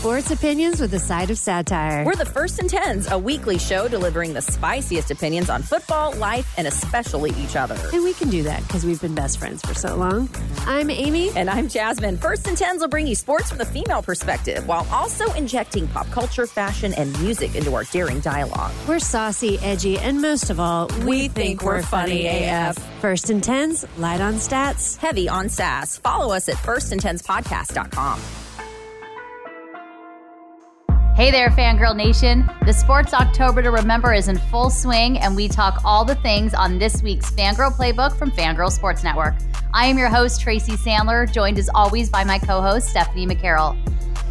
Sports opinions with a side of satire. We're the First and Tens, a weekly show delivering the spiciest opinions on football, life, and especially each other. And we can do that because we've been best friends for so long. I'm Amy. And I'm Jasmine. First and Tens will bring you sports from the female perspective while also injecting pop culture, fashion, and music into our daring dialogue. We're saucy, edgy, and most of all, we, we think, think, we're funny AF. First and Tens, light on stats, heavy on sass. Follow us at firstandtenspodcast.com. Hey there, Fangirl Nation. The Sports October to Remember is in full swing, and we talk all the things on this week's Fangirl Playbook from Fangirl Sports Network. I am your host, Tracy Sandler, joined as always by my co host, Stephanie McCarroll.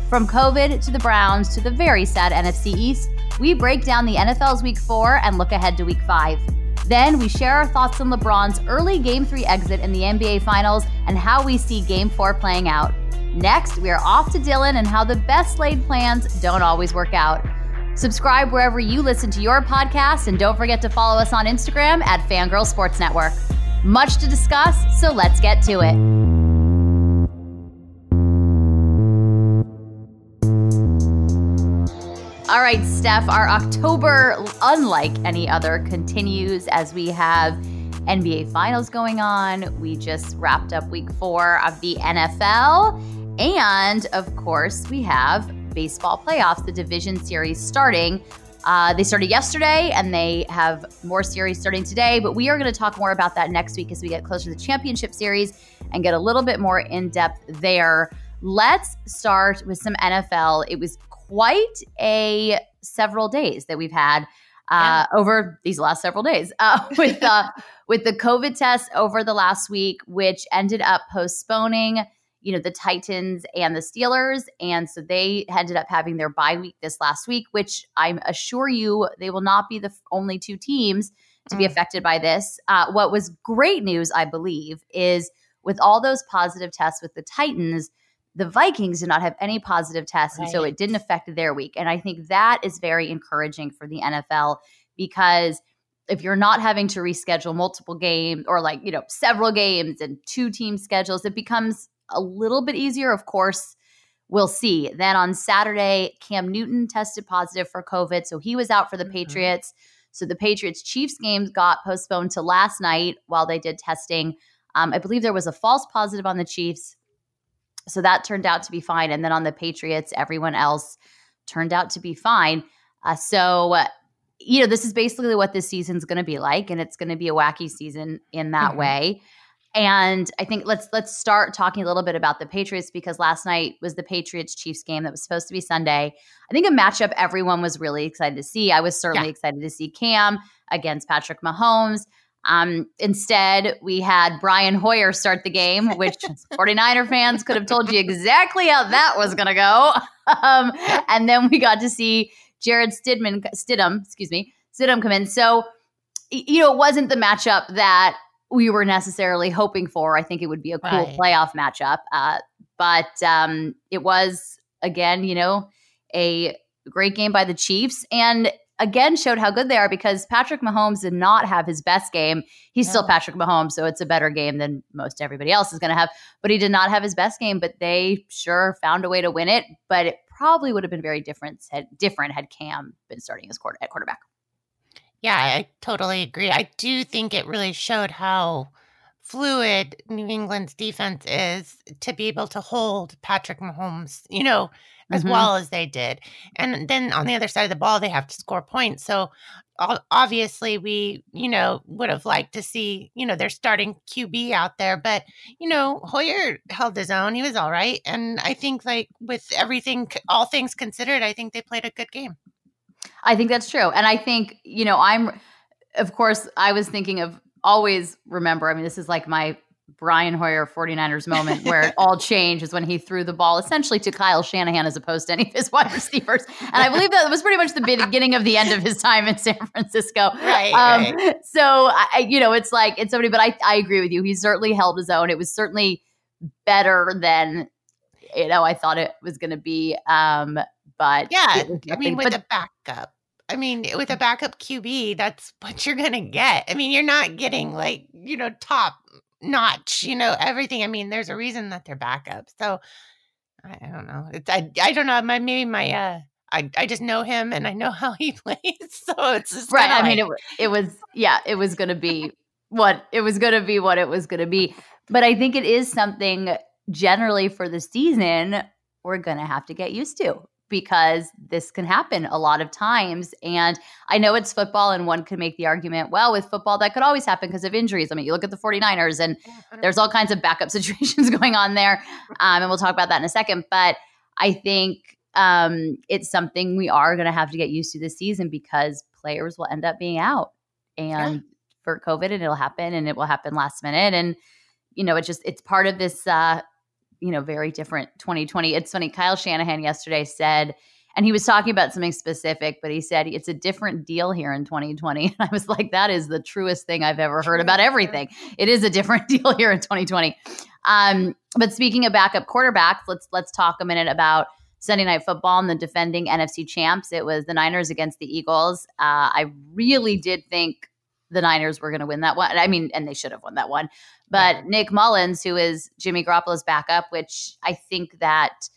From COVID to the Browns to the very sad NFC East, we break down the NFL's Week 4 and look ahead to Week 5. Then we share our thoughts on LeBron's early Game 3 exit in the NBA Finals and how we see Game 4 playing out. Next, we are off to Dylan and how the best laid plans don't always work out. Subscribe wherever you listen to your podcast, and don't forget to follow us on Instagram at Fangirl Sports Network. Much to discuss, so let's get to it. All right, Steph, our October, unlike any other, continues as we have NBA Finals going on. We just wrapped up week four of the NFL. And of course, we have baseball playoffs, the division series starting. Uh, they started yesterday and they have more series starting today, but we are going to talk more about that next week as we get closer to the championship series and get a little bit more in depth there. Let's start with some NFL. It was quite a several days that we've had uh, yeah. over these last several days uh, with uh, with the COVID test over the last week, which ended up postponing you know, the Titans and the Steelers. And so they ended up having their bye week this last week, which I'm assure you they will not be the only two teams to mm. be affected by this. Uh, what was great news, I believe, is with all those positive tests with the Titans, the Vikings did not have any positive tests. Right. And so it didn't affect their week. And I think that is very encouraging for the NFL because if you're not having to reschedule multiple games or like, you know, several games and two team schedules, it becomes a little bit easier. Of course, we'll see. Then on Saturday, Cam Newton tested positive for COVID. So he was out for the mm-hmm. Patriots. So the Patriots Chiefs games got postponed to last night while they did testing. Um, I believe there was a false positive on the Chiefs. So that turned out to be fine. And then on the Patriots, everyone else turned out to be fine. Uh, so, uh, you know, this is basically what this season's going to be like. And it's going to be a wacky season in that mm-hmm. way. And I think let's let's start talking a little bit about the Patriots because last night was the Patriots Chiefs game that was supposed to be Sunday. I think a matchup everyone was really excited to see. I was certainly yeah. excited to see Cam against Patrick Mahomes. Um, instead, we had Brian Hoyer start the game, which 49er fans could have told you exactly how that was going to go. Um, and then we got to see Jarrett Stidman, Stidham, excuse me, Stidham come in. So, you know, it wasn't the matchup that we were necessarily hoping for. I think it would be a cool right. playoff matchup. Uh, but um, it was, again, you know, a great game by the Chiefs. And again, showed how good they are because Patrick Mahomes did not have his best game. He's no. still Patrick Mahomes, so it's a better game than most everybody else is going to have. But he did not have his best game, but they sure found a way to win it. But it probably would have been very different had, different had Cam been starting as quarter, at quarterback. Yeah, I totally agree. I do think it really showed how fluid New England's defense is to be able to hold Patrick Mahomes, you know, as mm-hmm. well as they did. And then on the other side of the ball, they have to score points. So obviously, we, you know, would have liked to see, you know, their starting QB out there. But, you know, Hoyer held his own. He was all right. And I think, like, with everything, all things considered, I think they played a good game. I think that's true. And I think, you know, I'm, of course, I was thinking of always remember, I mean, this is like my Brian Hoyer 49ers moment where it all changed is when he threw the ball essentially to Kyle Shanahan as opposed to any of his wide receivers. And I believe that was pretty much the beginning of the end of his time in San Francisco. Right. Um, right. So, I, you know, it's like, it's somebody, but I, I agree with you. He certainly held his own. It was certainly better than, you know, I thought it was going to be. Um, but yeah, I mean, with but, a backup. I mean, with a backup QB, that's what you're going to get. I mean, you're not getting like, you know, top notch, you know, everything. I mean, there's a reason that they're backup. So I, I don't know. It's I I don't know. My maybe my uh I I just know him and I know how he plays. So it's just right. I like, mean, it, it was, yeah, it was going to be what it was going to be, what it was going to be. But I think it is something generally for the season we're going to have to get used to because this can happen a lot of times. And I know it's football, and one could make the argument, well, with football, that could always happen because of injuries. I mean, you look at the 49ers, and there's all kinds of backup situations going on there. Um, and we'll talk about that in a second. But I think um, it's something we are going to have to get used to this season because players will end up being out and for COVID, and it'll happen, and it will happen last minute. And you know, it's just it's part of this, uh, you know, very different 2020. It's funny. Kyle Shanahan yesterday said. And he was talking about something specific, but he said it's a different deal here in 2020. And I was like, that is the truest thing I've ever heard about everything. It is a different deal here in 2020. Um, but speaking of backup quarterbacks, let's let's talk a minute about Sunday Night Football and the defending NFC champs. It was the Niners against the Eagles. Uh, I really did think the Niners were going to win that one. I mean, and they should have won that one. But Nick Mullens, who is Jimmy Garoppolo's backup, which I think that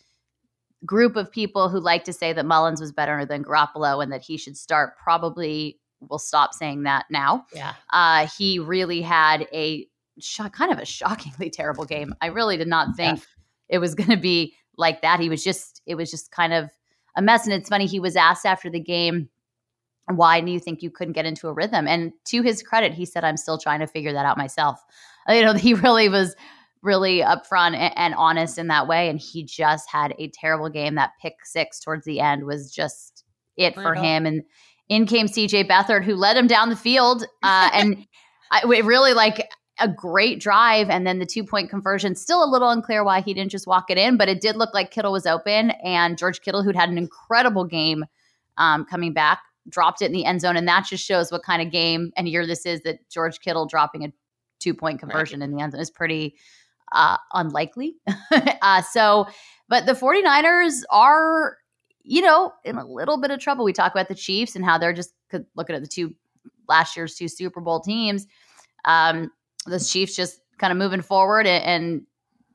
group of people who like to say that Mullens was better than Garoppolo and that he should start probably will stop saying that now. Yeah. Uh, he really had a sho- kind of a shockingly terrible game. I really did not think it was going to be like that. He was just, it was just kind of a mess. And it's funny, he was asked after the game, why do you think you couldn't get into a rhythm? And to his credit, he said, I'm still trying to figure that out myself. You know, he really was really upfront and, and honest in that way. And he just had a terrible game. That pick six towards the end was just it for him. And in came CJ Beathard, who led him down the field. Uh, and I, it really like a great drive. And then the two point conversion, still a little unclear why he didn't just walk it in, but it did look like Kittle was open. And George Kittle, who'd had an incredible game um, coming back, dropped it in the end zone. And that just shows what kind of game and year this is that George Kittle dropping a two point conversion in the end zone is pretty uh, unlikely. uh, so, but the 49ers are, you know, in a little bit of trouble. We talk about the Chiefs and how they're just could- looking at the two last year's two Super Bowl teams. Um, the Chiefs just kind of moving forward and, and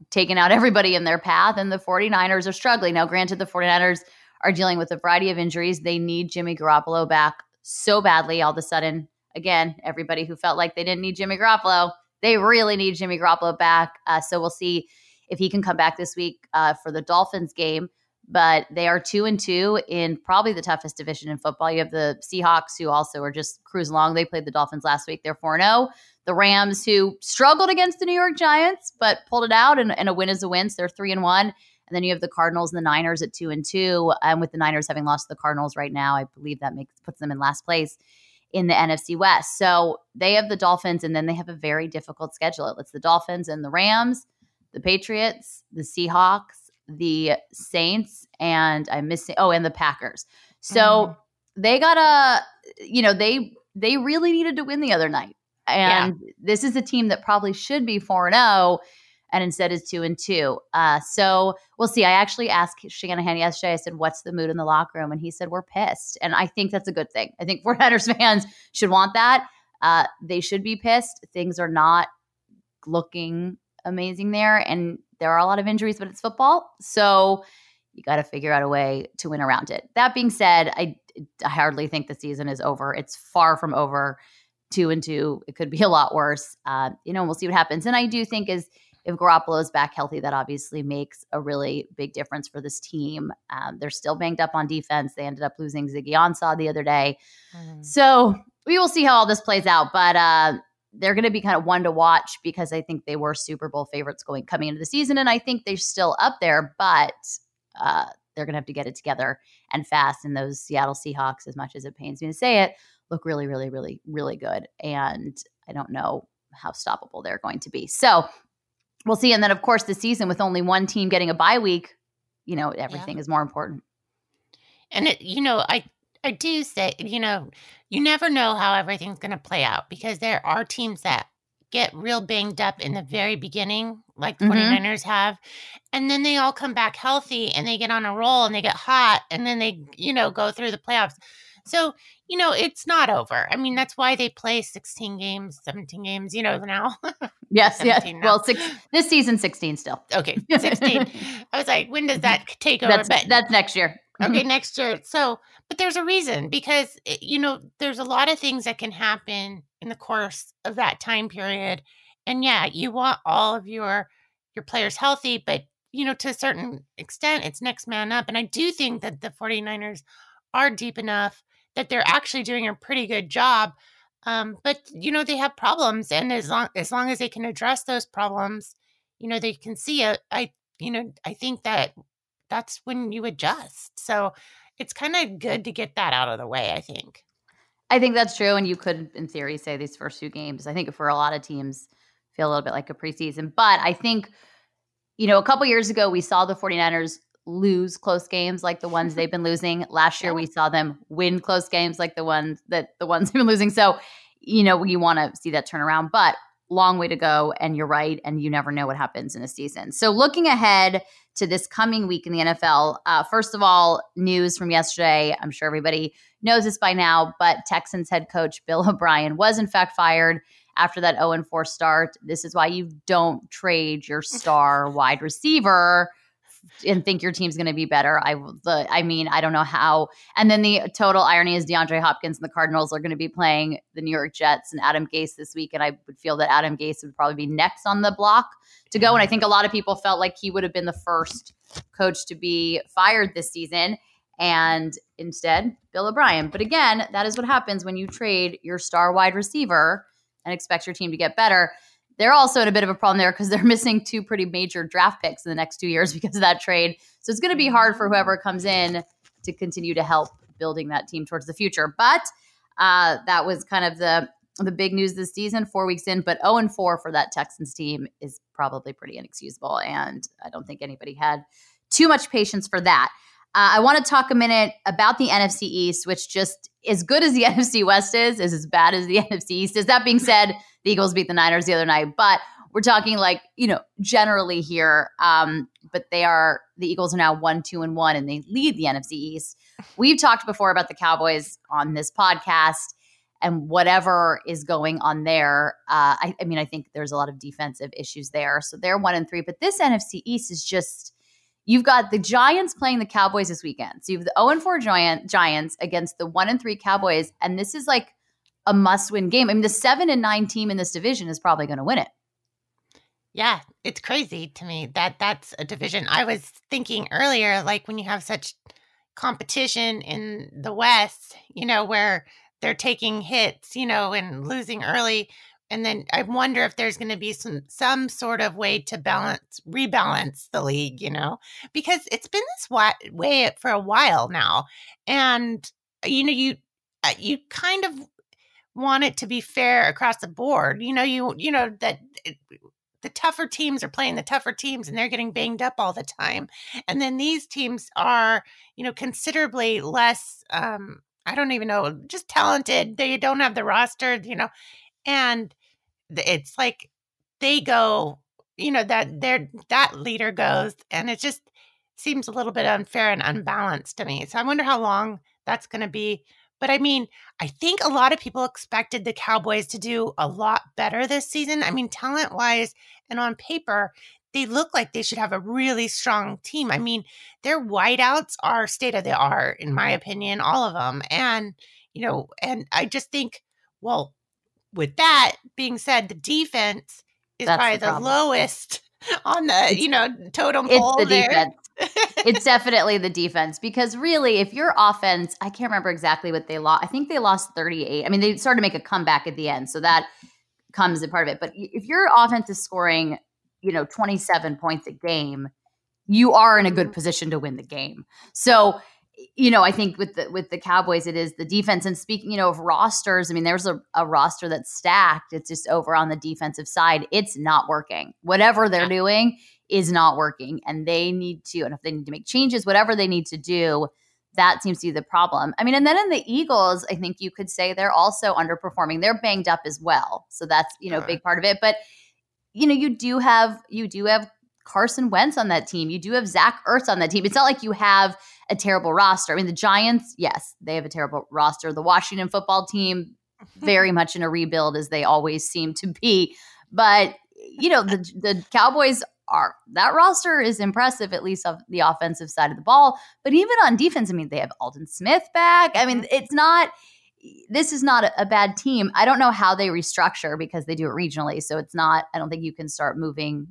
taking out everybody in their path, and the 49ers are struggling. Now, granted, the 49ers are dealing with a variety of injuries. They need Jimmy Garoppolo back so badly. All of a sudden, again, everybody who felt like they didn't need Jimmy Garoppolo, they really need Jimmy Garoppolo back. Uh, so we'll see if he can come back this week uh, for the Dolphins game. But they are two and two in probably the toughest division in football. You have the Seahawks, who also are just cruising along. They played the Dolphins last week. They're 4 0. The Rams, who struggled against the New York Giants, but pulled it out, and, and a win is a win. So they're 3 and 1. And then you have the Cardinals and the Niners at 2 and 2. And with the Niners having lost to the Cardinals right now, I believe that makes puts them in last place in the NFC West. So they have the Dolphins, and then they have a very difficult schedule. It's the Dolphins and the Rams, the Patriots, the Seahawks, the Saints, and I'm missing oh, and the Packers. So Mhm. they gotta, you know, they they really needed to win the other night. And this is a team that probably should be 4 0 and instead is 2 and 2. Uh, so we'll see. I actually asked Shanahan yesterday, I said, What's the mood in the locker room? And he said, We're pissed. And I think that's a good thing. I think 49ers fans should want that. Uh, they should be pissed. Things are not looking amazing there. And there are a lot of injuries, but it's football. So you got to figure out a way to win around it. That being said, I, I hardly think the season is over. It's far from over. Two and two, it could be a lot worse. Uh, you know, we'll see what happens. And I do think is if Garoppolo is back healthy, that obviously makes a really big difference for this team. Um, they're still banged up on defense. They ended up losing Ziggy Ansah the other day. Mhm. So we will see how all this plays out. But uh, they're going to be kind of one to watch because I think they were Super Bowl favorites going coming into the season, and I think they're still up there. But uh, they're going to have to get it together and fast. And those Seattle Seahawks, as much as it pains me to say it, look really, really, really, really good. And I don't know how stoppable they're going to be. So we'll see. And then, of course, the season with only one team getting a bye week, you know, everything is more important. And it, you know, I I do say, you know, you never know how everything's going to play out because there are teams that get real banged up in the very beginning, like the Mhm. 49ers have, and then they all come back healthy and they get on a roll and they get hot and then they, you know, go through the playoffs. So, you know, it's not over. I mean, that's why they play 16 games, 17 games, you know, now. yes, yes. Well, six, this season 16 still. Okay, 16. I was like, when does that take over? That's, but, that's next year. okay, next year. So, but there's a reason because, eh, you know, there's a lot of things that can happen in the course of that time period. And yeah, you want all of your your players healthy, but you know, to a certain extent, it's next man up. And I do think that the 49ers are deep enough that they're actually doing a pretty good job. Um, but you know, they have problems, and as long as long as they can address those problems, you know, they can see it. I, you know, I think that that's when you adjust. So it's kind of good to get that out of the way. I think. I think that's true, and you could, in theory, say these first two games. I think for a lot of teams, feel a little bit like a preseason. But I think, you know, a couple years ago, we saw the 49ers lose close games like the ones they've been losing. Last year, we saw them win close games like the ones that the ones they've been losing. So, you know, we want to see that turn around. But long way to go. And you're right. And you never know what happens in a season. So, looking ahead to this coming week in the NFL, uh, first of all, news from yesterday. I'm sure everybody knows this by now, but Texans head coach Bill O'Brien was in fact fired after that 0 4 start. This is why you don't trade your star wide receiver and think your team's going to be better. I the I mean, I don't know how. And then the total irony is DeAndre Hopkins and the Cardinals are going to be playing the New York Jets and Adam Gase this week and I would feel that Adam Gase would probably be next on the block to go and I think a lot of people felt like he would have been the first coach to be fired this season and instead Bill O'Brien. But again, that is what happens when you trade your star wide receiver and expect your team to get better. They're also in a bit of a problem there because they're missing two pretty major draft picks in the next two years because of that trade. So it's going to be hard for whoever comes in to continue to help building that team towards the future. But uh, that was kind of the the big news this season, four weeks in. But 0 and 4 for that Texans team is probably pretty inexcusable. And I don't think anybody had too much patience for that. Uh, I want to talk a minute about the NFC East, which just as good as the NFC West is, is as bad as the NFC East is. That being said, the Eagles beat the Niners the other night, but we're talking like you know generally here. Um, but they are the Eagles are now one, two, and one, and they lead the NFC East. We've talked before about the Cowboys on this podcast and whatever is going on there. Uh, I, I mean, I think there's a lot of defensive issues there, so they're one and three. But this NFC East is just You've got the Giants playing the Cowboys this weekend. So you have the 0 and 4 Giant, Giants against the 1 and 3 Cowboys. And this is like a must win game. I mean, the 7 and 9 team in this division is probably going to win it. Yeah, it's crazy to me that that's a division. I was thinking earlier, like when you have such competition in the West, you know, where they're taking hits, you know, and losing early and then I wonder if there's going to be some some sort of way to balance rebalance the league, you know, because it's been this way for a while now, and you know you uh, you kind of want it to be fair across the board. You know, you you know that it, the tougher teams are playing the tougher teams and they're getting banged up all the time, and then these teams are you know considerably less. Um, I don't even know, just talented. They don't have the roster, you know, and it's like they go you know that they're that leader goes and it just seems a little bit unfair and unbalanced to me. So i wonder how long that's going to be but i mean i think a lot of people expected the cowboys to do a lot better this season. I mean talent wise and on paper they look like they should have a really strong team. I mean their wideouts are state of the art in my opinion all of them and you know and i just think well with that being said, the defense is That's probably the, the lowest on the it's, you know totem pole. It's the there. defense. it's definitely the defense because really, if your offense, I can't remember exactly what they lost. I think they lost thirty eight. I mean, they started to make a comeback at the end, so that comes a part of it. But if your offense is scoring, you know, twenty seven points a game, you are in a good mm-hmm. position to win the game. So you know, I think with the with the Cowboys, it is the defense. And speaking, you know, of rosters, I mean, there's a, a roster that's stacked. It's just over on the defensive side. It's not working. Whatever they're doing is not working, and they need to. And if they need to make changes, whatever they need to do, that seems to be the problem. I mean, and then in the Eagles, I think you could say they're also underperforming. They're banged up as well, so that's you know, a big part of it. But you know, you do have you do have Carson Wentz on that team. You do have Zach Ertz on that team. It's not like you have a terrible roster. I mean, the Giants, yes, they have a terrible roster. The Washington football team, very much in a rebuild as they always seem to be. But you know, the the Cowboys are that roster is impressive, at least of the offensive side of the ball. But even on defense, I mean, they have Aldon Smith back. I mean, it's not this is not a, a, bad team. I don't know how they restructure because they do it regionally. So it's not, I don't think you can start moving.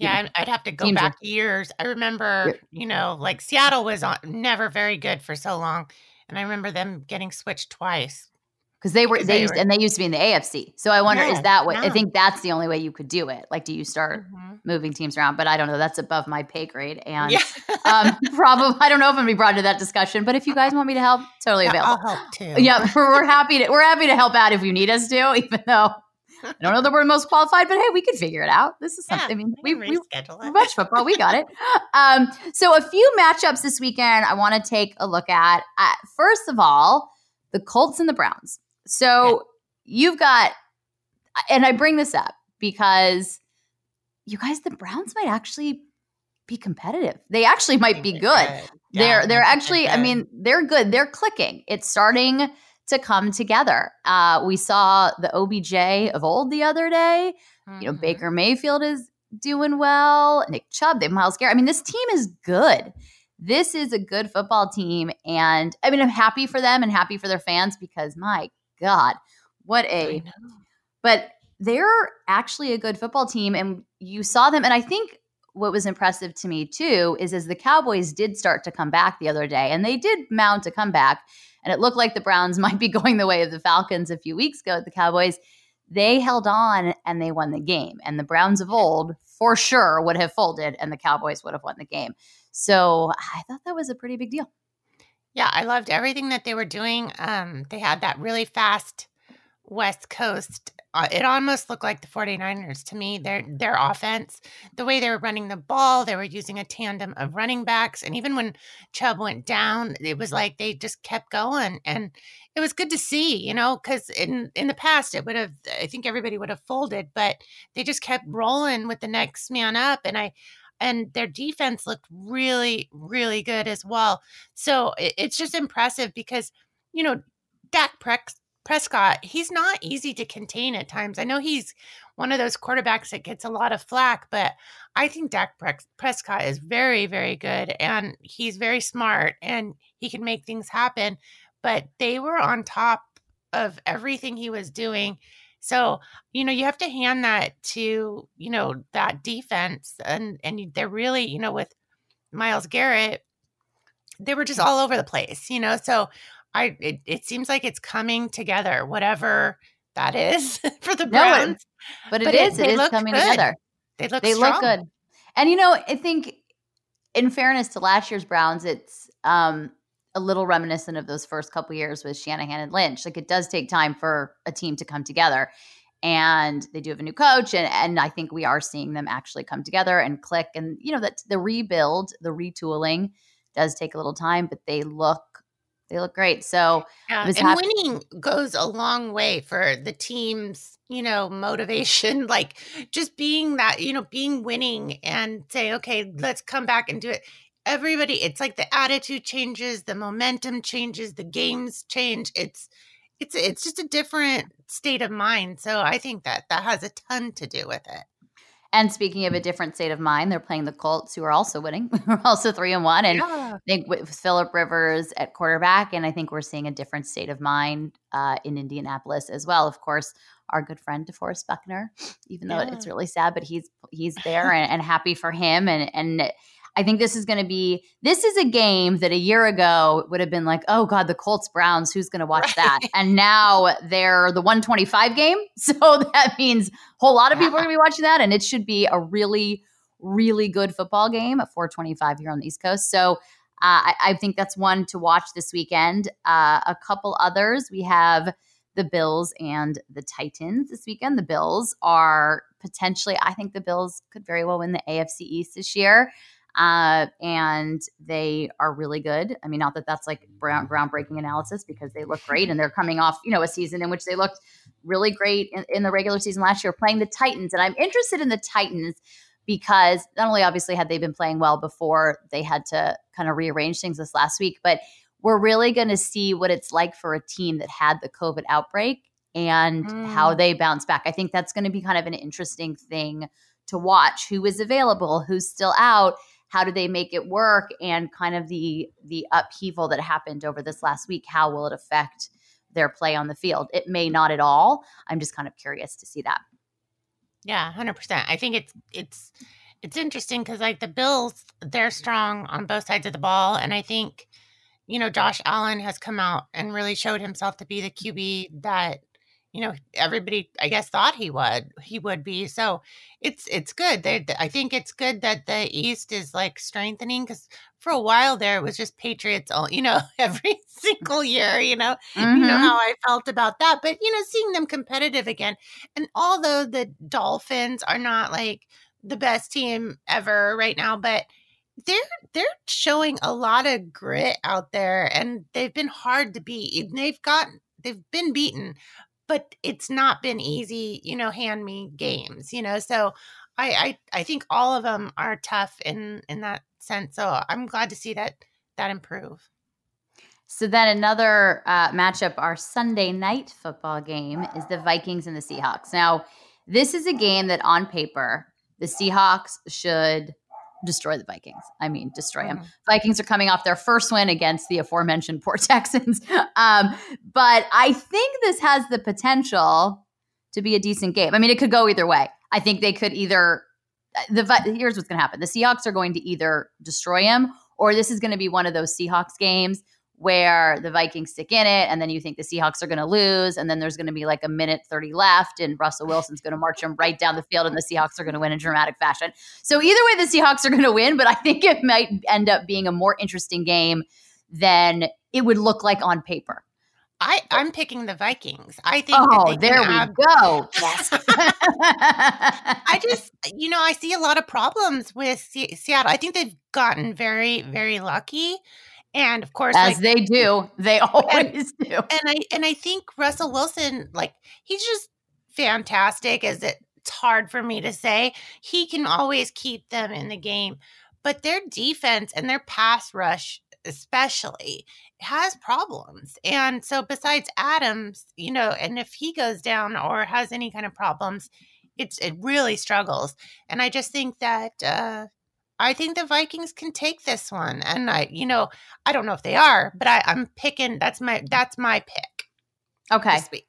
Yeah, I'd have to go back years. I remember, you know, like Seattle was on, never very good for so long. And I remember them getting switched twice because they were they, they used were, and they used to be in the AFC. So I wonder, is that what I think that's the only way you could do it? Like, do you start mm-hmm. moving teams around? But I don't know. That's above my pay grade, and yeah. um, probably I don't know if I'm gonna be brought into that discussion. But if you guys want me to help, totally yeah, available. I'll help too. Yeah, we're, we're happy to we're happy to help out if you need us to, even though. I don't know that we're the most qualified, but hey, we could figure it out. This is something. Yeah, I mean, we, we, we watch football. We got it. Um, so, a few matchups this weekend I want to take a look at. Uh, first of all, the Colts and the Browns. So, you've got, and I bring this up because you guys, the Browns might actually be competitive. They actually might be good. Yeah, they're they're actually, I mean, they're good. They're clicking. It's starting to come together. Uh, we saw the OBJ of old the other day. Mm-hmm. You know, mm-hmm. Baker Mayfield is doing well. Nick Chubb, they Myles Garrett. I mean, this team is good. This is a good football team, and I mean, I'm happy for them and happy for their fans because my God, what a but they're actually a good football team and you saw them and I think what was impressive to me too is as the Cowboys did start to come back the other day and they did mount a comeback and it looked like the Browns might be going the way of the Falcons a few weeks ago the Cowboys they held on and they won the game and the Browns of old for sure would have folded and the Cowboys would have won the game. So I thought that was a pretty big deal. Yeah, I loved everything that they were doing. Um, they had that really fast West Coast, uh, it almost looked like the 49ers to me. Their their offense, the way they were running the ball, they were using a tandem of running backs. And even when Chubb went down, it was like they just kept going. And it was good to see, you know, because in, in the past it would have I think everybody would have folded, but they just kept rolling with the next man up. And I and their defense looked really, really good as well. So it, it's just impressive because, you know, Dak Prescott Prescott, he's not easy to contain at times. I know he's one of those quarterbacks that gets a lot of flack, but I think Dak Prescott is very, very good and he's very smart and he can make things happen. But they were on top of everything he was doing. So, you know, you have to hand that to, you know, that defense and and they're really, you know, with Myles Garrett, they were just all over the place, you know. So I it, it seems like it's coming together, whatever that is for the Browns. No, it, but it but is. It, it is coming good. together. They look they strong. look good. And you know, I think in fairness to last year's Browns, it's um a little reminiscent of those first couple years with Shanahan and Lynch. Like it does take time for a team to come together. And they do have a new coach, and, and I think we are seeing them actually come together and click. And you know that the rebuild, the retooling, does take a little time, but they look they look great. So yeah, and happy- winning goes a long way for the team's, you know, motivation. Like just being that, you know, being winning and say, okay, let's come back and do it. Everybody, it's like the attitude changes, the momentum changes, the games change. It's it's it's just a different state of mind. So I think that that has a ton to do with it. And speaking of a different state of mind, they're playing the Colts, who are also winning. we're also three and one, and yeah. I think with Philip Rivers at quarterback, and I think we're seeing a different state of mind uh, in Indianapolis as well. Of course, our good friend DeForest Buckner, even though yeah. it's really sad, but he's he's there and, and happy for him, and and I think this is going to be this is a game that a year ago would have been like, oh god, the Colts Browns, who's going to watch right. that? And now they're the 125 game, so that means a whole lot of people are going to be watching that, and it should be a really, really good football game at 425 here on the East Coast. So. Uh, I, I, think that's one to watch this weekend. Uh, a couple others. We have the Bills and the Titans this weekend. The Bills are potentially, I think the Bills could very well win the AFC East this year uh, and they are really good. I mean, not that that's like ground, groundbreaking analysis because they look great and they're coming off, you know, a season in which they looked really great in, in the regular season last year playing the Titans. And I'm interested in the Titans because not only obviously had they been playing well before they had to kind of rearrange things this last week, but we're really going to see what it's like for a team that had the COVID outbreak and mm. how they bounce back. I think that's going to be kind of an interesting thing to watch. Who is available? Who's still out? How do they make it work? And kind of the the upheaval that happened over this last week. How will it affect their play on the field? It may not at all. I'm just kind of curious to see that. Yeah, hundred percent. I think it's it's it's interesting because like the Bills, they're strong on both sides of the ball, and I think you know Josh Allen has come out and really showed himself to be the QB that you know everybody I guess thought he would he would be. So it's it's good. They, I think it's good that the East is like strengthening because for a while there it was just Patriots all you know every single year. You know mm-hmm. you know mm-hmm. how I felt about that, but you know seeing them competitive again, and although the Dolphins are not like the best team ever right now, but they're they're showing a lot of grit out there and they've been hard to beat. They've gotten they've been beaten, but it's not been easy, you know, hand me games, you know. So I I I think all of them are tough in in that sense. So I'm glad to see that that improve. So then another uh, matchup, our Sunday night football game, is the Vikings and the Seahawks. Now, this is a game that on paper the Seahawks should destroy the Vikings. I mean, destroy them. Mm-hmm. Vikings are coming off their first win against the aforementioned poor Texans. Um, but I think this has the potential to be a decent game. I mean, it could go either way. I think they could either uh, the here's what's going to happen. The Seahawks are going to either destroy him or this is going to be one of those Seahawks games where the Vikings stick in it, and then you think the Seahawks are going to lose, and then there's going to be like a minute 30 left, and Russell Wilson's going to march them right down the field, and the Seahawks are going to win in dramatic fashion. So either way, the Seahawks are going to win, but I think it might end up being a more interesting game than it would look like on paper. I, I'm picking the Vikings. I think. Oh, there we have, go. Yes. I just, you know, I see a lot of problems with Seattle. I think they've gotten very, very lucky. And of course, as like, they do, they always and, do. And I and I think Russell Wilson, like he's just fantastic. As it, it's hard for me to say, he can always keep them in the game, but their defense and their pass rush, especially, has problems. And so, besides Adams, you know, and if he goes down or has any kind of problems, it's it really struggles. And I just think that uh, I think the Vikings can take this one. And I, you know, I don't know if they are, but I, I'm picking that's my that's my pick. Okay. This week.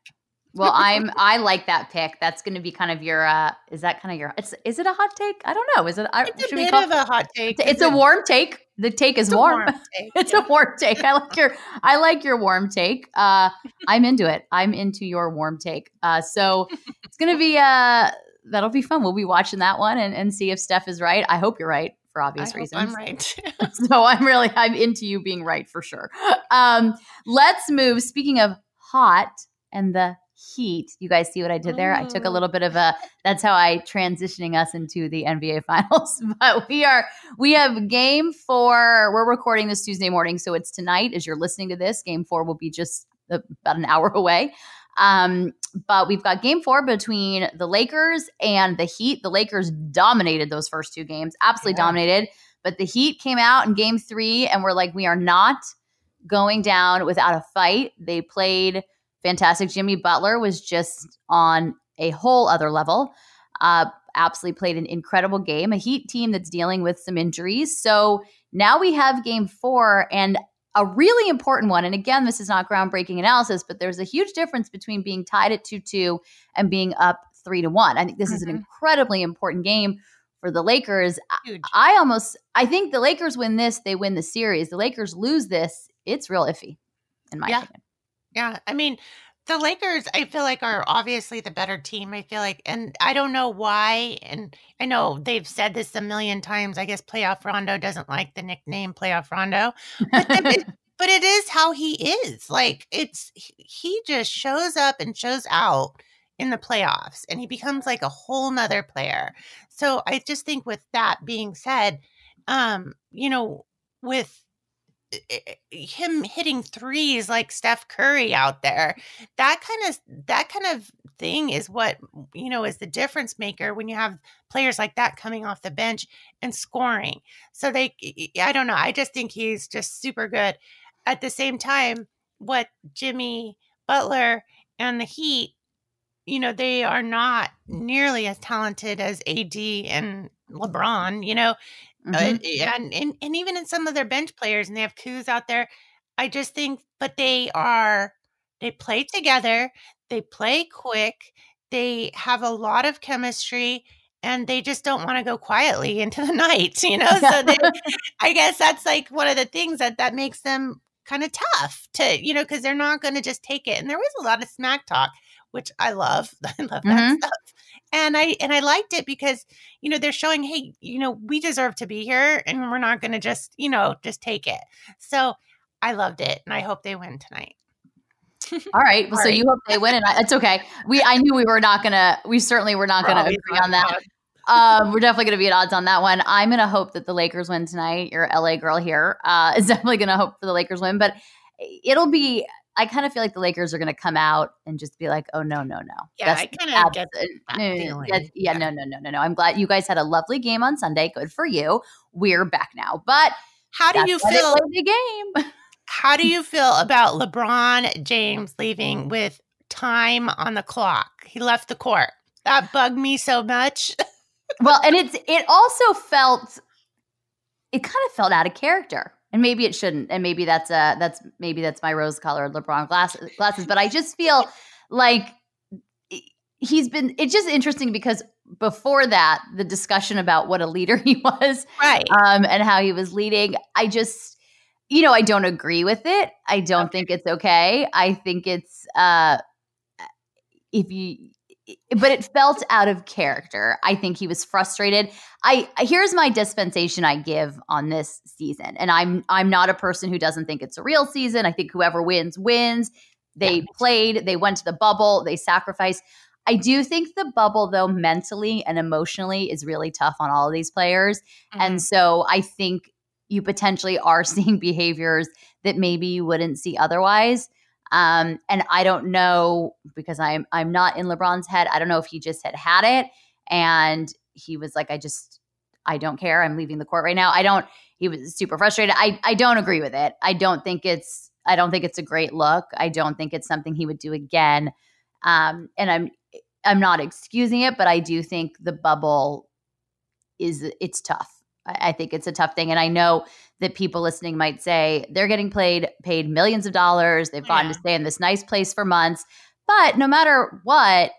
well, I'm I like that pick. That's going to be kind of your. uh Is that kind of your? It's is it a hot take? I don't know. Is it? It's a bit of a hot take. It's, it's a warm take. The take is warm. warm take, it's yeah. a warm take. I like your. I like your warm take. Uh I'm into it. I'm into your warm take. Uh So it's going to be. uh That'll be fun. We'll be watching that one and, and see if Steph is right. I hope you're right for obvious reasons. I'm right. so I'm really I'm into you being right for sure. Um, let's move. Speaking of hot and the heat, you guys see what I did there? I took a little bit of a. That's how I transitioning us into the NBA finals. but we are we have game four. We're recording this Tuesday morning, so it's tonight. As you're listening to this, game four will be just about an hour away. Um, but we've got game four between the Lakers and the Heat. The Lakers dominated those first two games, absolutely yeah. dominated. But the Heat came out in game three and we're like, we are not going down without a fight. They played fantastic. Jimmy Butler was just on a whole other level. Uh, absolutely played an incredible game. A Heat team that's dealing with some injuries. So now we have game four, and a really important one, and again, this is not groundbreaking analysis, but there's a huge difference between being tied at 2 2 and being up 3 to 1. I think this mm-hmm. is an mm-hmm. incredibly important game for the Lakers. Huge. I almost I think the Lakers win this, they win the series. The Lakers lose this, it's real iffy, in my yeah. opinion. Yeah. I mean, the Lakers, I feel like, are obviously the better team. I feel like, and I don't know why. And I know they've said this a million times. I guess Playoff Rondo doesn't like the nickname Playoff Rondo, but, the, but it is how he is. Like, it's he just shows up and shows out in the playoffs and he becomes like a whole nother player. So I just think, with that being said, um, you know, with Eh, eh, eh, him hitting threes like Steph Curry out there. That kind of that kind of thing is what you know is the difference maker when you have players like that coming off the bench and scoring. So they I don't know, I just think he's just super good. At the same time, what Jimmy Butler and the Heat you know, they are not nearly as talented as AD and LeBron, you know, mm-hmm. uh, and, and and even in some of their bench players, and they have Kuz out there. I just think, but they are they play together, they play quick, they have a lot of chemistry, and they just don't want to go quietly into the night, you know. So they, I guess that's like one of the things that that makes them kind of tough to, you know, because they're not going to just take it. And there was a lot of smack talk which I love. I love that mm-hmm. stuff. And I and I liked it because you know they're showing, hey, you know, we deserve to be here, and we're not going to just you know just take it. So I loved it, and I hope they win tonight. All right. Well, All so right. you hope they win, and I, it's okay. We I knew we were not gonna. We certainly were not gonna agree on that. um, we're definitely going to be at odds on that one. I'm going to hope that the Lakers win tonight. Your LA girl here uh, is definitely going to hope for the Lakers win, but it'll be I kind of feel like the Lakers are going to come out and just be like, "Oh no, no, no." Yeah, that's I kind of get that feeling. yeah, yeah, no, no, no, no, no. I'm glad you guys had a lovely game on Sunday. Good for you. We're back now. But how do you feel the game? how do you feel about LeBron James leaving with time on the clock? He left the court. That bugged me so much. well, and it's it also felt it kind of felt out of character and maybe it shouldn't and maybe that's a that's maybe that's my rose colored lebron glasses glasses but i just feel like he's been it's just interesting because before that the discussion about what a leader he was right. um and how he was leading i just you know i don't agree with it. I don't okay. think it's okay. I think it's uh if you but it felt out of character. I think he was frustrated. I here's my dispensation I give on this season. And I'm I'm not a person who doesn't think it's a real season. I think whoever wins wins. They played, they went to the bubble, they sacrificed. I do think the bubble though mentally and emotionally is really tough on all of these players. Mm-hmm. And so I think you potentially are seeing behaviors that maybe you wouldn't see otherwise. Um, and I don't know because I'm I'm not in LeBron's head. I don't know if he just had had it and he was like, I just I don't care. I'm leaving the court right now. I don't. He was super frustrated. I I don't agree with it. I don't think it's I don't think it's a great look. I don't think it's something he would do again. Um, and I'm I'm not excusing it, but I do think the bubble is it's tough. I think it's a tough thing. And I know that people listening might say they're getting played paid millions of dollars. They've gotten yeah. to stay in this nice place for months. But no matter what,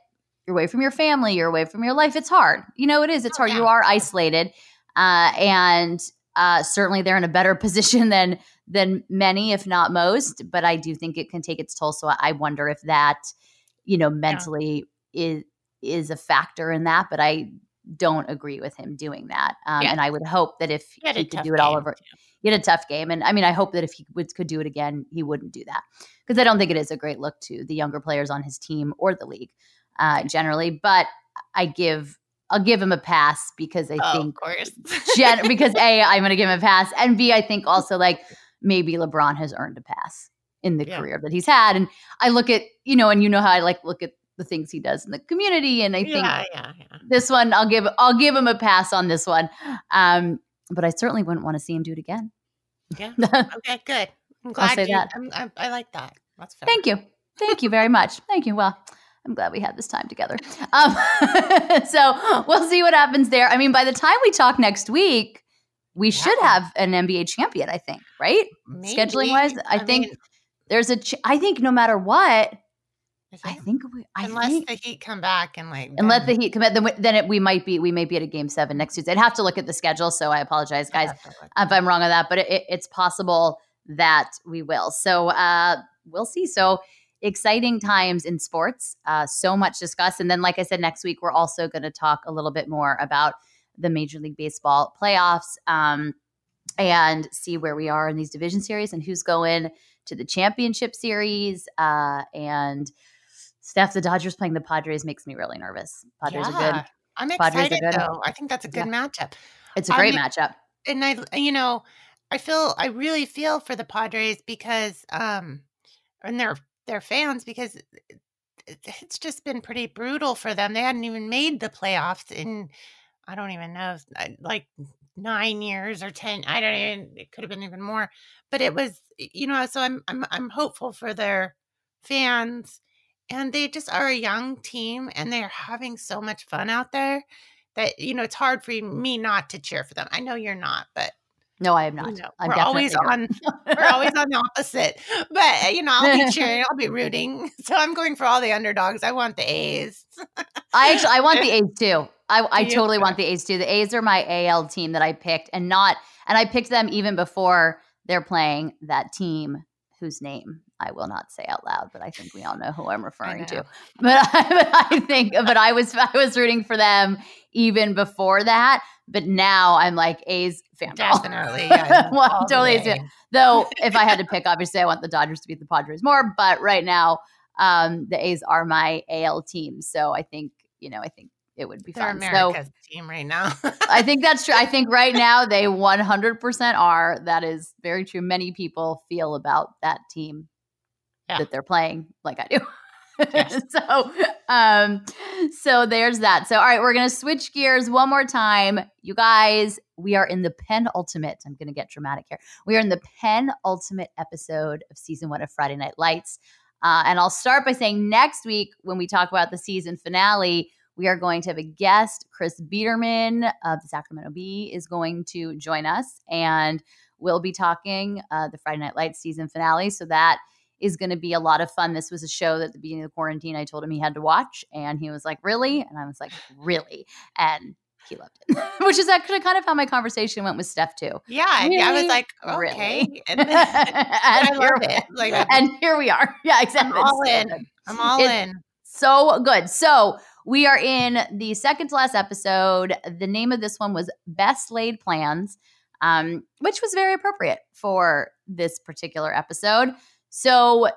you're away from your family, you're away from your life. It's hard. You know, it is. It's hard. Yeah. You are isolated. Uh, and uh, certainly they're in a better position than than many, if not most. But I do think it can take its toll. So I wonder if that, you know, mentally yeah. is is a factor in that. But I don't agree with him doing that. Um, yeah. And I would hope that if he, he could do it all over, too. he had a tough game. And I mean, I hope that if he would, could do it again, he wouldn't do that because I don't think it is a great look to the younger players on his team or the league uh, generally. But I give I'll give him a pass because I oh, think, of course, gen- because a I'm going to give him a pass, and b I think also like maybe LeBron has earned a pass in the yeah. career that he's had, and I look at you know, and you know how I like look at the things he does in the community. And I think yeah, yeah, yeah. this one, I'll give I'll give him a pass on this one. Um, but I certainly wouldn't want to see him do it again. Yeah. okay. Good. I'm glad you, that. I'm, I, I like that. That's fair. Thank you. Thank you very much. Thank you. Well, I'm glad we had this time together. Um, so we'll see what happens there. I mean, by the time we talk next week, we yeah. should have an NBA champion. I think, right? Maybe. Scheduling wise, I, I think mean, there's a. Ch- I think no matter what, I think we, I unless think, the Heat come back and like and let the Heat come back, then we, then it, we might be we might be at a game seven next Tuesday. I'd have to look at the schedule, so I apologize, guys, I if I'm wrong on that. But it, it's possible that we will. So uh, we'll see. So exciting times in sports. Uh, so much discussed, and then like I said, next week we're also going to talk a little bit more about the Major League Baseball playoffs um, and see where we are in these division series and who's going to the championship series uh, and Steph, the Dodgers playing the Padres makes me really nervous. Padres yeah, are good. I'm excited though. I think that's a good yeah. matchup. It's a great matchup. And I, you know, I feel I really feel for the Padres because um and their their fans because it's just been pretty brutal for them. They hadn't even made the playoffs in I don't even know like 9 years or 10 I don't even it could have been even more. But it was you know so I'm I'm I'm hopeful for their fans and they just are a young team and they're having so much fun out there that you know it's hard for me not to cheer for them. I know you're not, but No, I am you not. know, I'm we're always definitely on we're always on the opposite. But uh, you know, I'll be cheering, I'll be rooting. So I'm going for all the underdogs. I want the A's. I actually I want the A's too. I, I totally want the A's too. The A's are my AL team that I picked, and not and I picked them even before they're playing that team whose name I will not say out loud, but I think we all know who I'm referring to. But I, but I think, but I was I was rooting for them even before that. But now I'm like A's fan. Definitely. Yeah. Well, totally way. it. Though if I had to pick, obviously I want the Dodgers to beat the Padres more. But right now, um, the A's are my AL team. So I think you know I think it would be They're fun. So America's team right now. I think that's true. I think right now they 100% are. That is very true. Many people feel about that team Yeah. that they're playing like I do. Yes. so, um, so there's that. So, all right, we're gonna switch gears one more time, you guys. We are in the penultimate. I'm gonna get dramatic here. We are in the penultimate episode of season one of Friday Night Lights, uh, and I'll start by saying next week when we talk about the season finale, we are going to have a guest. Chris Biderman of the Sacramento Bee is going to join us, and we'll be talking uh, the Friday Night Lights season finale. So that is going to be a lot of fun. This was a show that at the beginning of the quarantine I told him he had to watch, and he was like, "Really?" And I was like, "Really?" And he loved it, which is actually kind of how my conversation went with Steph too. yeah. and I was like, Really? okay. And and, then, I love here, it. Like and here we are. Yeah, exactly. I'm all so in. good. I'm all It's- in. So good. So we are in the second to last episode. The name of this one was Best Laid Plans, um, which was very appropriate for this particular episode. So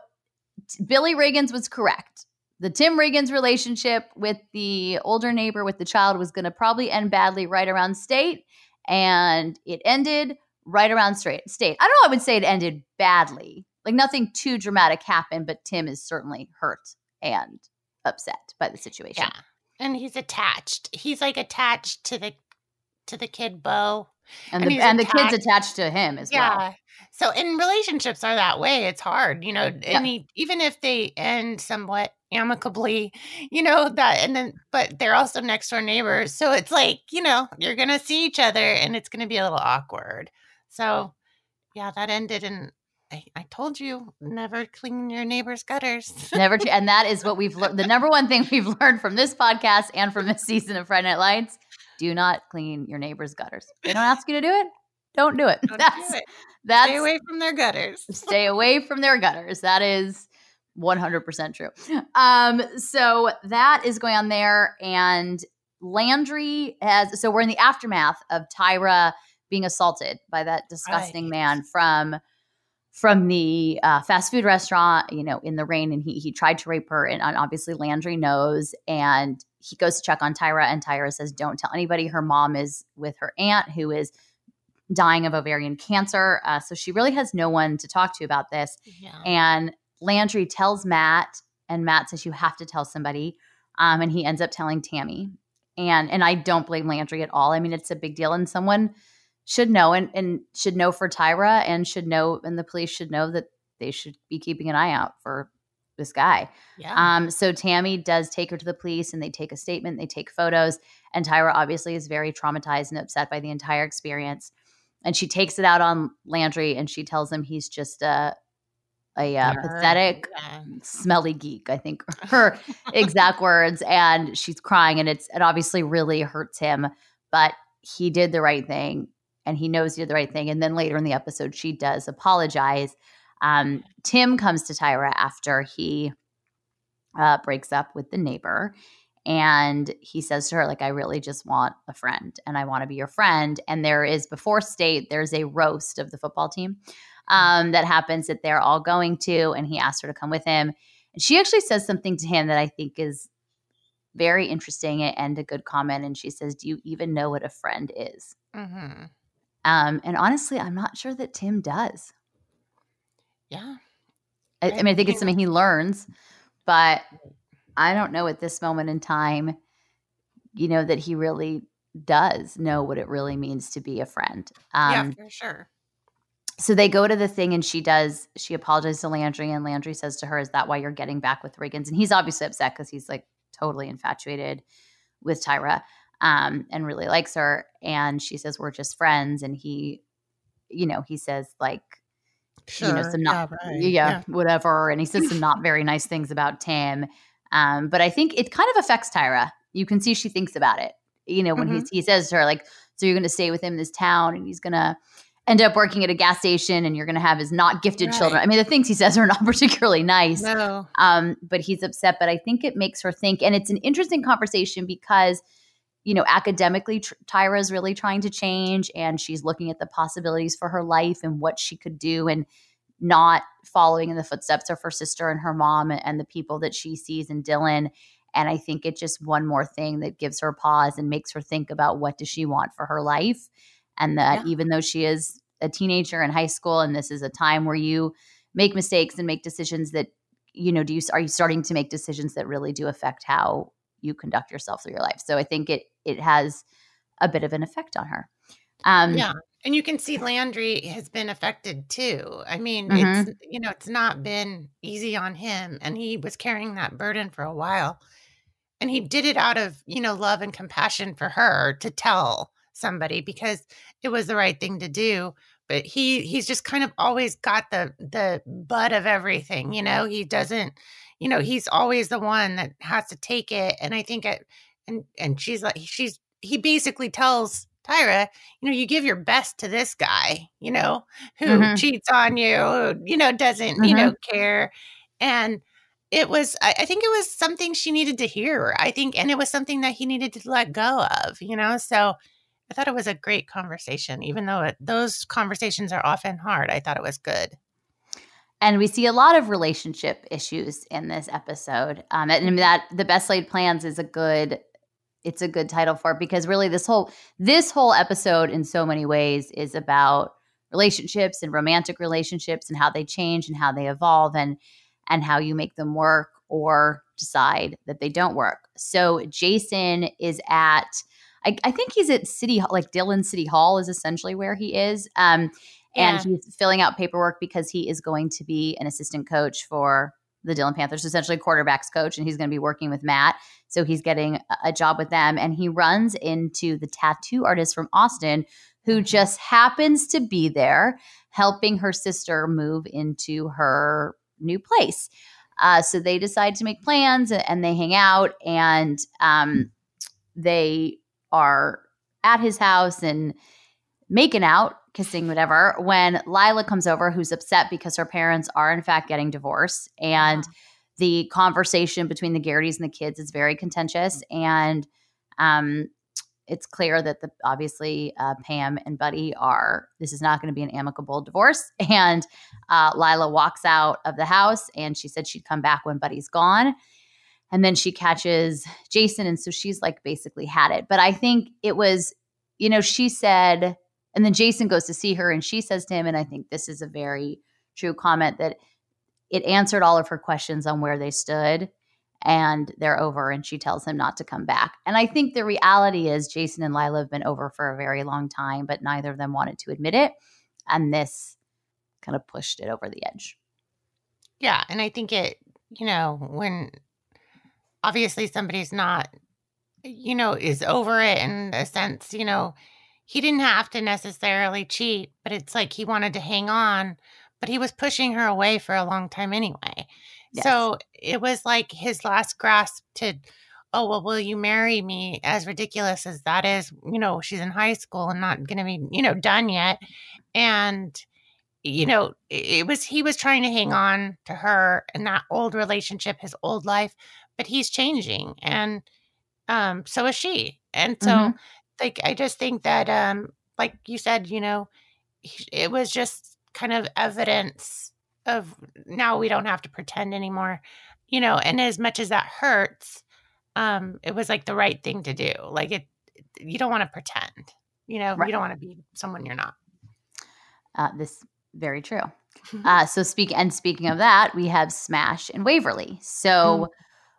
Billy Riggins was correct. The Tim Riggins relationship with the older neighbor with the child was going to probably end badly right around state, and it ended right around straight state. I don't know. I would say it ended badly. Like nothing too dramatic happened, but Tim is certainly hurt and upset by the situation. Yeah. And he's attached. He's like attached to the to the kid Bo. And And the and the kids attached- attached to him as Yeah. well. So in relationships are that way. It's hard, you know, Yeah. any even if they end somewhat amicably, you know, that and then but they're also next door neighbors. So it's like, you know, you're gonna see each other and it's gonna be a little awkward. So yeah, that ended in I, I told you never clean your neighbor's gutters. Never and that is what we've learned. The number one thing we've learned from this podcast and from this season of Friday Night Lights: do not clean your neighbor's gutters. They don't ask you to do it. Don't do it. Don't do it. That's Stay away from their gutters. stay away from their gutters. That is 100% true. Um, so that is going on there. And Landry has, so we're in the aftermath of Tyra being assaulted by that disgusting Right. man from from the uh, fast food restaurant, you know, in the rain, and he he tried to rape her, and, and obviously Landry knows, and he goes to check on Tyra, and Tyra says, "Don't tell anybody." Her mom is with her aunt, who is dying of ovarian cancer, uh, so she really has no one to talk to about this. Yeah. And Landry tells Matt, and Matt says, "You have to tell somebody," um, and he ends up telling Tammy, and and I don't blame Landry at all. I mean, it's a big deal, and someone should know and, and should know for Tyra and should know and the police should know that they should be keeping an eye out for this guy. yeah. Um, so Tammy does take her to the police and they take a statement, they take photos, and Tyra obviously is very traumatized and upset by the entire experience. And she takes it out on Landry and she tells him he's just a a uh, pathetic, Yeah. smelly geek. I think her exact words, and she's crying, and it's it obviously really hurts him, but he did the right thing, and he knows he did the right thing. And then later in the episode, she does apologize. Um, Tim comes to Tyra after he uh, breaks up with the neighbor. And he says to her, like, I really just want a friend and I want to be your friend. And there is, before state, there's a roast of the football team um, that happens that they're all going to. And he asks her to come with him. And she actually says something to him that I think is very interesting and a good comment. And she says, Do you even know what a friend is? Mhm. Um, and honestly, I'm not sure that Tim does. Yeah. I, I mean, I think it's something he learns, but I don't know at this moment in time, you know, that he really does know what it really means to be a friend. Um, yeah, for sure. so they go to the thing and she does she apologizes to landry and landry says to her is that why you're getting back with riggins and he's obviously upset because he's like totally infatuated with tyra um, and really likes her and she says we're just friends and he you know he says like Sure. you know some not yeah, yeah, right. whatever and he says some not very nice things about tim um, but i think it kind of affects tyra you can see she thinks about it you know when Mm-hmm. he's, he says to her like so you're going to stay with him in this town and he's going to end up working at a gas station and you're going to have his not gifted children i mean the things he says are not particularly nice No. um, but he's upset. But I think it makes her think, and it's an interesting conversation because, you know, academically, tr- Tyra is really trying to change, and she's looking at the possibilities for her life and what she could do, and not following in the footsteps of her sister and her mom and, and the people that she sees in Dillon. And I think it's just one more thing that gives her pause and makes her think about what does she want for her life, and that Yeah. even though she is a teenager in high school, and this is a time where you make mistakes and make decisions that you know do you are you starting to make decisions that really do affect how you conduct yourself through your life so i think it it has a bit of an effect on her um yeah. And you can see Landry has been affected too. I mean, Mhm. it's you know, it's not been easy on him and he was carrying that burden for a while. And he did it out of, you know, love and compassion for her to tell somebody because it was the right thing to do. But he he's just kind of always got the the butt of everything, you know. He doesn't, you know, he's always the one that has to take it. And I think it and and she's like she's he basically tells Tyra, you know, you give your best to this guy, you know, who Mhm. cheats on you, who, you know, doesn't, you know, care. And it was, I, I think it was something she needed to hear. I think, and it was something that he needed to let go of, you know? So I thought it was a great conversation, even though it, those conversations are often hard. I thought it was good. and we see a lot of relationship issues in this episode um and that the best laid plans is a good it's a good title for it because really this whole this whole episode in so many ways is about relationships and romantic relationships and how they change and how they evolve and and how you make them work or decide that they don't work so jason is at i, I think he's at city Hall- like dillon city hall is essentially where he is um Yeah. and he's filling out paperwork because he is going to be an assistant coach for the Dillon Panthers, essentially a quarterbacks coach, and he's going to be working with Matt. So he's getting a- job with them, and he runs into the tattoo artist from Austin who just happens to be there helping her sister move into her new place. Uh, so they decide to make plans and, and they hang out, and um, they are at his house and making out, kissing, whatever, when Lila comes over, who's upset because her parents are, in fact, getting divorced. And the conversation between the Garrity's and the kids is very contentious. And um, it's clear that the obviously uh, Pam and Buddy are, this is not going to be an amicable divorce. And uh, Lila walks out of the house and she said she'd come back when Buddy's gone. And then she catches Jason. And so she's like basically had it. But I think it was, you know, she said, and then Jason goes to see her and she says to him, and I think this is a very true comment that it answered all of her questions on where they stood and they're over and she tells him not to come back. And I think the reality is Jason and Lila have been over for a very long time, but neither of them wanted to admit it. And this kind of pushed it over the edge. Yeah. And I think it, you know, when obviously somebody's not, you know, is over it in a sense, you know, he didn't have to necessarily cheat, but it's like he wanted to hang on, but he was pushing her away for a long time anyway. Yes. So it was like his last grasp to, oh, well, will you marry me? As ridiculous as that is, you know, she's in high school and not going to be, you know, done yet. And, you know, it was, he was trying to hang on to her and that old relationship, his old life, but he's changing. And um, so is she. And so, Mhm. Like, I just think that, um, like you said, you know, it was just kind of evidence of now we don't have to pretend anymore, you know, and as much as that hurts, um, it was like the right thing to do. Like it, you don't want to pretend. You know, Right. you don't want to be someone you're not. Uh, this very true. Uh, so speak and speaking of that, we have Smash and Waverly. So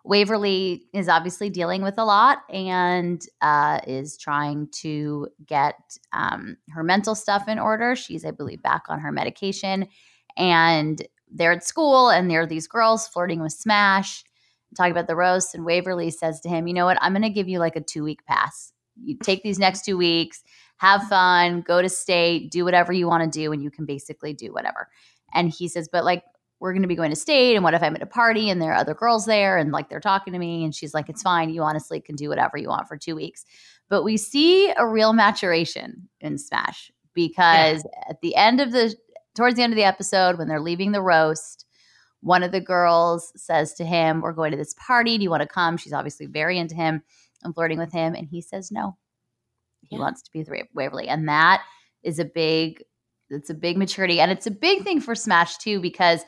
Waverly is obviously dealing with a lot and uh, is trying to get um, her mental stuff in order. She's, I believe, back on her medication, and they're at school, and there are these girls flirting with Smash, talking about the roast. And Waverly says to him, "You know what? I'm going to give you like a two week pass. You take these next two weeks." Have fun, go to state, do whatever you want to do, and you can basically do whatever. And he says, But like, we're going to be going to state and what if i'm at a party and there are other girls there and like they're talking to me and she's like it's fine you honestly can do whatever you want for two weeks. But we see a real maturation in smash because at the end of the towards the end of the episode when they're leaving the roast one of the girls says to him we're going to this party do you want to come? She's obviously very into him and flirting with him and he says no. He Yeah. wants to be with waverly and that is a big it's a big maturity and it's a big thing for smash too because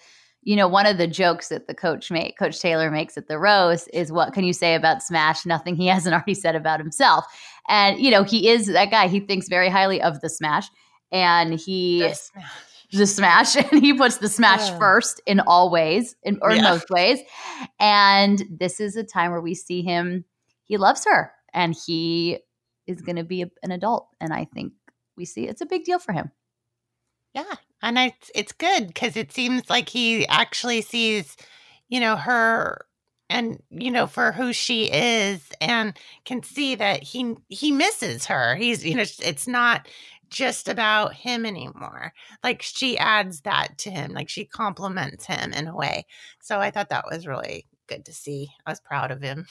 you know one of the jokes that the coach make coach taylor makes at the roast is what can you say about smash nothing he hasn't already said about himself and you know he is that guy he thinks very highly of the smash and he The smash. the smash and he puts the smash Oh. first in all ways in, or in Yeah. most ways and this is a time where we see him he loves her and he is going to be an adult and i think we see it's a big deal for him Yeah. And it's it's good because it seems like he actually sees, you know, her and you know for who she is and can see that he he misses her. He's you know it's not just about him anymore. Like she adds that to him. Like she compliments him in a way. So I thought that was really good to see. I was proud of him.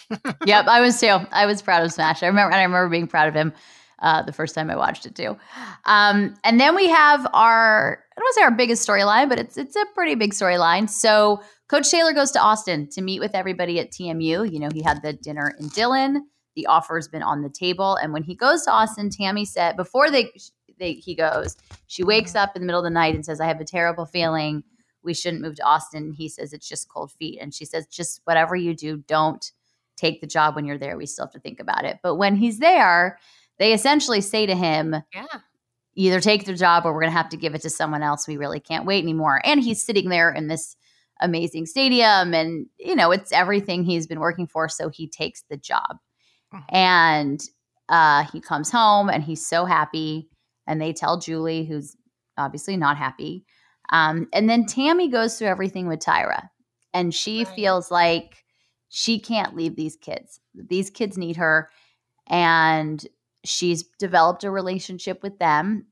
yep, I was too. I was proud of Smash. I remember, and I remember being proud of him uh, the first time I watched it too. Um, and then we have our, I don't want to say our biggest storyline, but it's it's a pretty big storyline. So Coach Taylor goes to Austin to meet with everybody at TMU. You know, he had the dinner in Dillon. The offer's been on the table, and when he goes to Austin, Tammy said before they, they he goes, she wakes up in the middle of the night and says, "I have a terrible feeling." We shouldn't move to Austin. He says it's just cold feet. And she says, just whatever you do, don't take the job when you're there. We still have to think about it. But when he's there, they essentially say to him, yeah. either take the job or we're going to have to give it to someone else. We really can't wait anymore. And he's sitting there in this amazing stadium and, you know, it's everything he's been working for. So he takes the job. Mhm. And uh, he comes home and he's so happy. And they tell Julie, who's obviously not happy. Um, and then Tammy goes through everything with Tyra. And she Right. feels like she can't leave these kids. These kids need her. And she's developed a relationship with them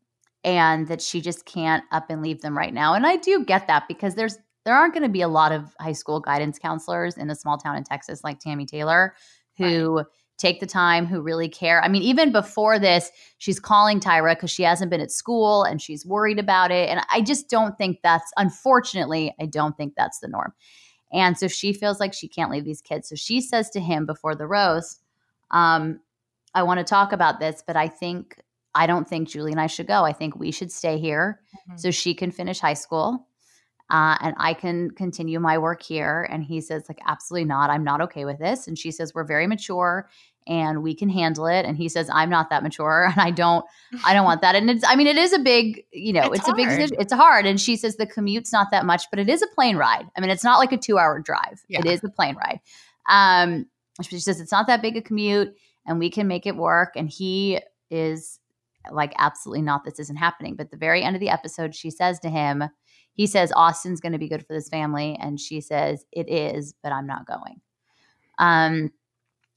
and that she just can't up and leave them right now. And I do get that because there's there aren't going to be a lot of high school guidance counselors in a small town in Texas like Tammy Taylor who take the time, who really care. I mean, even before this, she's calling Tyra because she hasn't been at school and she's worried about it. And I just don't think that's unfortunately, I don't think that's the norm. And so she feels like she can't leave these kids. So she says to him before the roast, um, I want to talk about this, but I think I don't think Julie and I should go. I think we should stay here Mhm. so she can finish high school. Uh, and I can continue my work here. And he says, like, absolutely not. I'm not okay with this. And she says, we're very mature and we can handle it. And he says, I'm not that mature and I don't, I don't want that. And it's, I mean, it is a big, you know, it's, It's a big, it's hard. And she says the commute's not that much, but it is a plane ride. I mean, it's not like a two hour drive. It Yeah. is a plane ride. Um, she says it's not that big a commute and we can make it work. And he is like, absolutely not. This isn't happening. But at the very end of the episode, she says to him, he says, Austin's going to be good for this family. And she says, it is, but I'm not going. Um,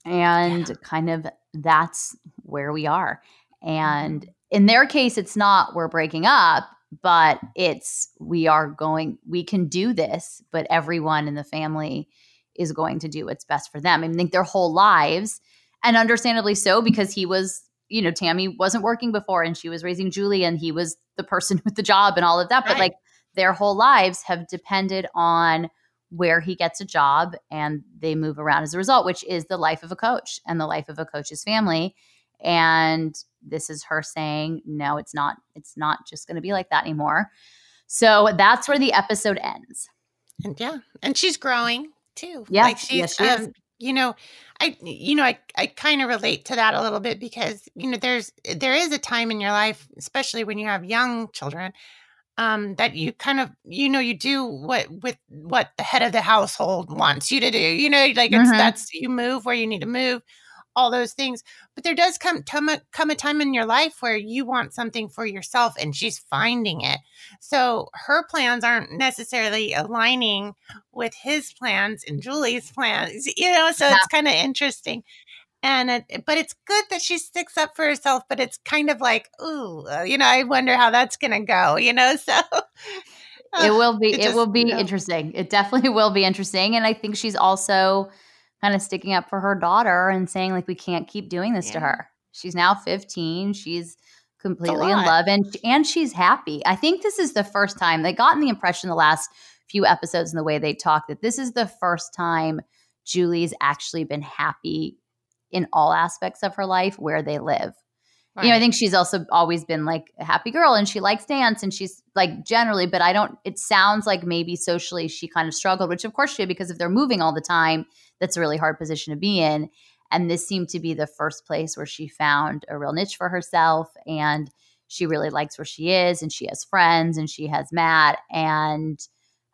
and kind of that's where we are. And in their case, it's not we're breaking up, but it's we are going, we can do this, but everyone in the family is going to do what's best for them. I think their whole lives, and understandably so, because he was, you know, Tammy wasn't working before and she was raising Julie and he was the person with the job and all of that. But like their whole lives have depended on where he gets a job and they move around as a result, which is the life of a coach and the life of a coach's family. And this is her saying, no, it's not, it's not just going to be like that anymore. So that's where the episode ends. And yeah, and she's growing too. Yeah, like she's yes, she is. um, you know, I you know, I I kind of relate to that a little bit because, you know, there's there is a time in your life, especially when you have young children, um, that you kind of you know, you do what with what the head of the household wants you to do. You know, like it's Mhm. that's you move where you need to move, all those things. But there does come come a, come a time in your life where you want something for yourself and she's finding it. So her plans aren't necessarily aligning with his plans and Julie's plans, you know, so it's kind of interesting. And it, but it's good that she sticks up for herself, but it's kind of like, ooh, uh, you know, I wonder how that's going to go, you know, so it will be it it, just- will be yeah. interesting it definitely will be interesting and i think she's also kind of sticking up for her daughter and saying like we can't keep doing this to her. She's now 15 she's completely in love and and she's happy. I think this is the first time they gotten the impression the last few episodes and the way they talk that this is the first time julie's actually been happy in all aspects of her life where they live. You know, I think she's also always been like a happy girl and she likes dance and she's like generally, but I don't, it sounds like maybe socially she kind of struggled, which of course she did because if they're moving all the time, that's a really hard position to be in. And this seemed to be the first place where she found a real niche for herself and she really likes where she is and she has friends and she has Matt. And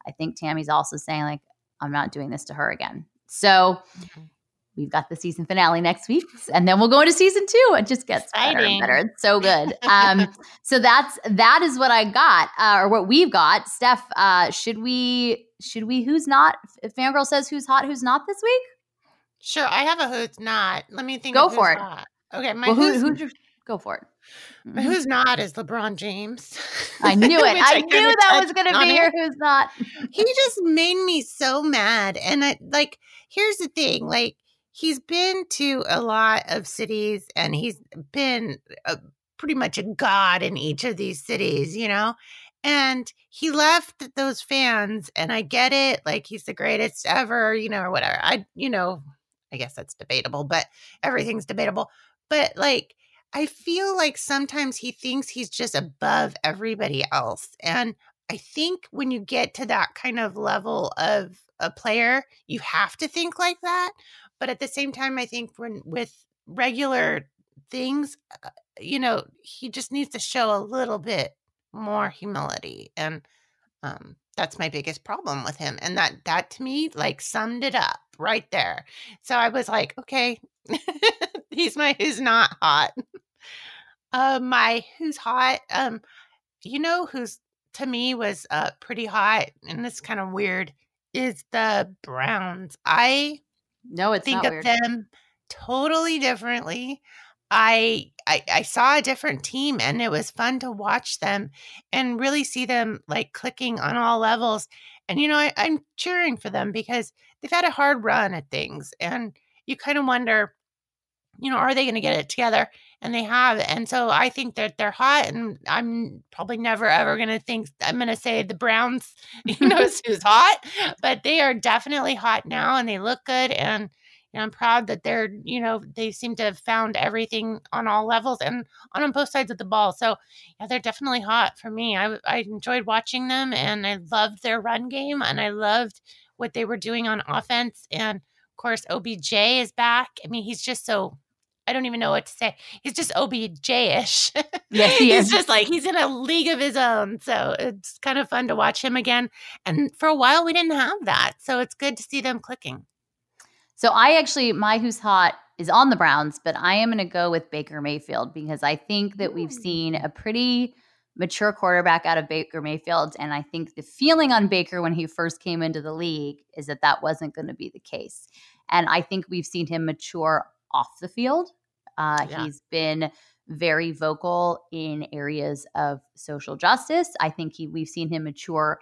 I think Tammy's also saying, like, I'm not doing this to her again. So, Mhm. We've got the season finale next week, and then we'll go into season two. It just gets better and better. It's so good. Um, so that's that is what I got, uh, or what we've got. Steph, uh, should we should we who's not? If Fangirl says who's hot, who's not this week? Sure, I have a who's not. Let me think. Go of who's for it. not. Okay, my well, who, who's, who's go for it. my Mhm. who's not is LeBron James. I knew it. Which I, knew that was going to be your who's not. he just made me so mad and I like here's the thing like he's been to a lot of cities and he's been a, pretty much a god in each of these cities you know and he left those fans and i get it like he's the greatest ever you know or whatever i you know i guess that's debatable but everything's debatable but like i feel like sometimes he thinks he's just above everybody else and I think when you get to that kind of level of a player, you have to think like that. But at the same time, I think when with regular things, uh, you know, he just needs to show a little bit more humility, and um, that's my biggest problem with him. And that that to me like summed it up right there. So I was like, okay, he's my who's not hot. Uh, my who's hot. Um, you know who's to me was uh pretty hot, and this kind of weird is the Browns. I No, it's think not of weird. them totally differently. I, I I saw a different team and it was fun to watch them and really see them like clicking on all levels. And you know, I, I'm cheering for them because they've had a hard run at things and you kind of wonder, you know, are they going to get it together? And they have. And so I think that they're hot and I'm probably never ever going to think I'm going to say the Browns, you know, who's hot, but they are definitely hot now and they look good and you know, I'm proud that they're, you know, they seem to have found everything on all levels and on, on both sides of the ball. So, yeah, they're definitely hot for me. I, I enjoyed watching them and I loved their run game and I loved what they were doing on offense. And of course, OBJ is back. I mean, he's just so, I don't even know what to say. He's just OBJ ish. Yes, he he's just like, he's in a league of his own. So it's kind of fun to watch him again. And for a while, we didn't have that. So it's good to see them clicking. So I actually, my who's hot is on the Browns, but I am going to go with Baker Mayfield because I think that we've seen a pretty mature quarterback out of Baker Mayfield. And I think the feeling on Baker when he first came into the league is that that wasn't going to be the case. And I think we've seen him mature off the field. Uh, Yeah. He's been very vocal in areas of social justice. I think he, we've seen him mature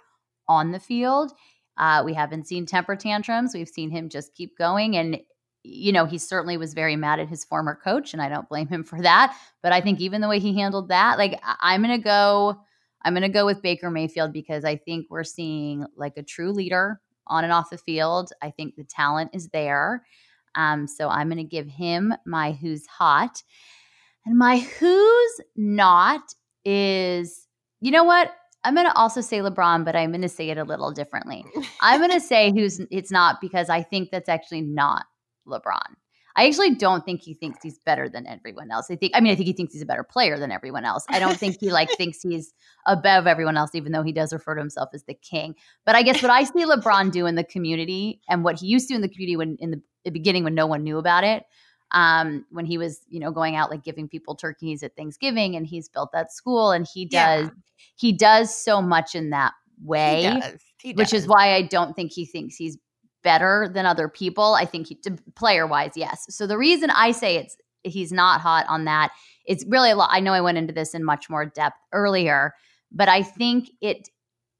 on the field. Uh, we haven't seen temper tantrums. We've seen him just keep going. And, you know, he certainly was very mad at his former coach, and I don't blame him for that. But I think even the way he handled that, like, I'm going to go. I'm going to go with Baker Mayfield because I think we're seeing like a true leader on and off the field. I think the talent is there. Um, so I'm going to give him my who's hot. And my who's not is, you know what? I'm going to also say LeBron, but I'm going to say it a little differently. I'm going to say who's it's not because I think that's actually not LeBron. I actually don't think he thinks he's better than everyone else. I think I mean I think he thinks he's a better player than everyone else. I don't think he like thinks he's above everyone else even though he does refer to himself as the king. But I guess what I see LeBron do in the community and what he used to do in the community when in the beginning when no one knew about it um, when he was, you know, going out like giving people turkeys at Thanksgiving and he's built that school and he does Yeah. he does so much in that way He does. He which is why I don't think he thinks he's better than other people. I think he, player wise, yes. So the reason I say it's he's not hot on that, it's really a lot. I know I went into this in much more depth earlier, but I think it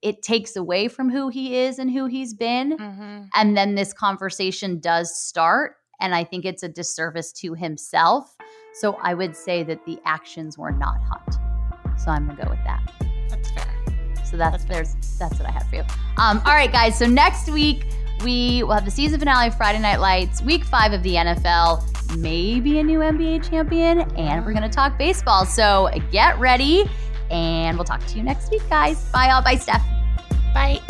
it takes away from who he is and who he's been, Mhm. and then this conversation does start, and I think it's a disservice to himself. So I would say that the actions were not hot. So I'm gonna go with that. That's fair. So that's there's that's what I have for you. Um, all right, guys. So next week we will have the season finale of Friday Night Lights, week five of the NFL, maybe a new NBA champion, and we're gonna talk baseball. So get ready, and we'll talk to you next week, guys. Bye, all. Bye, Steph. Bye.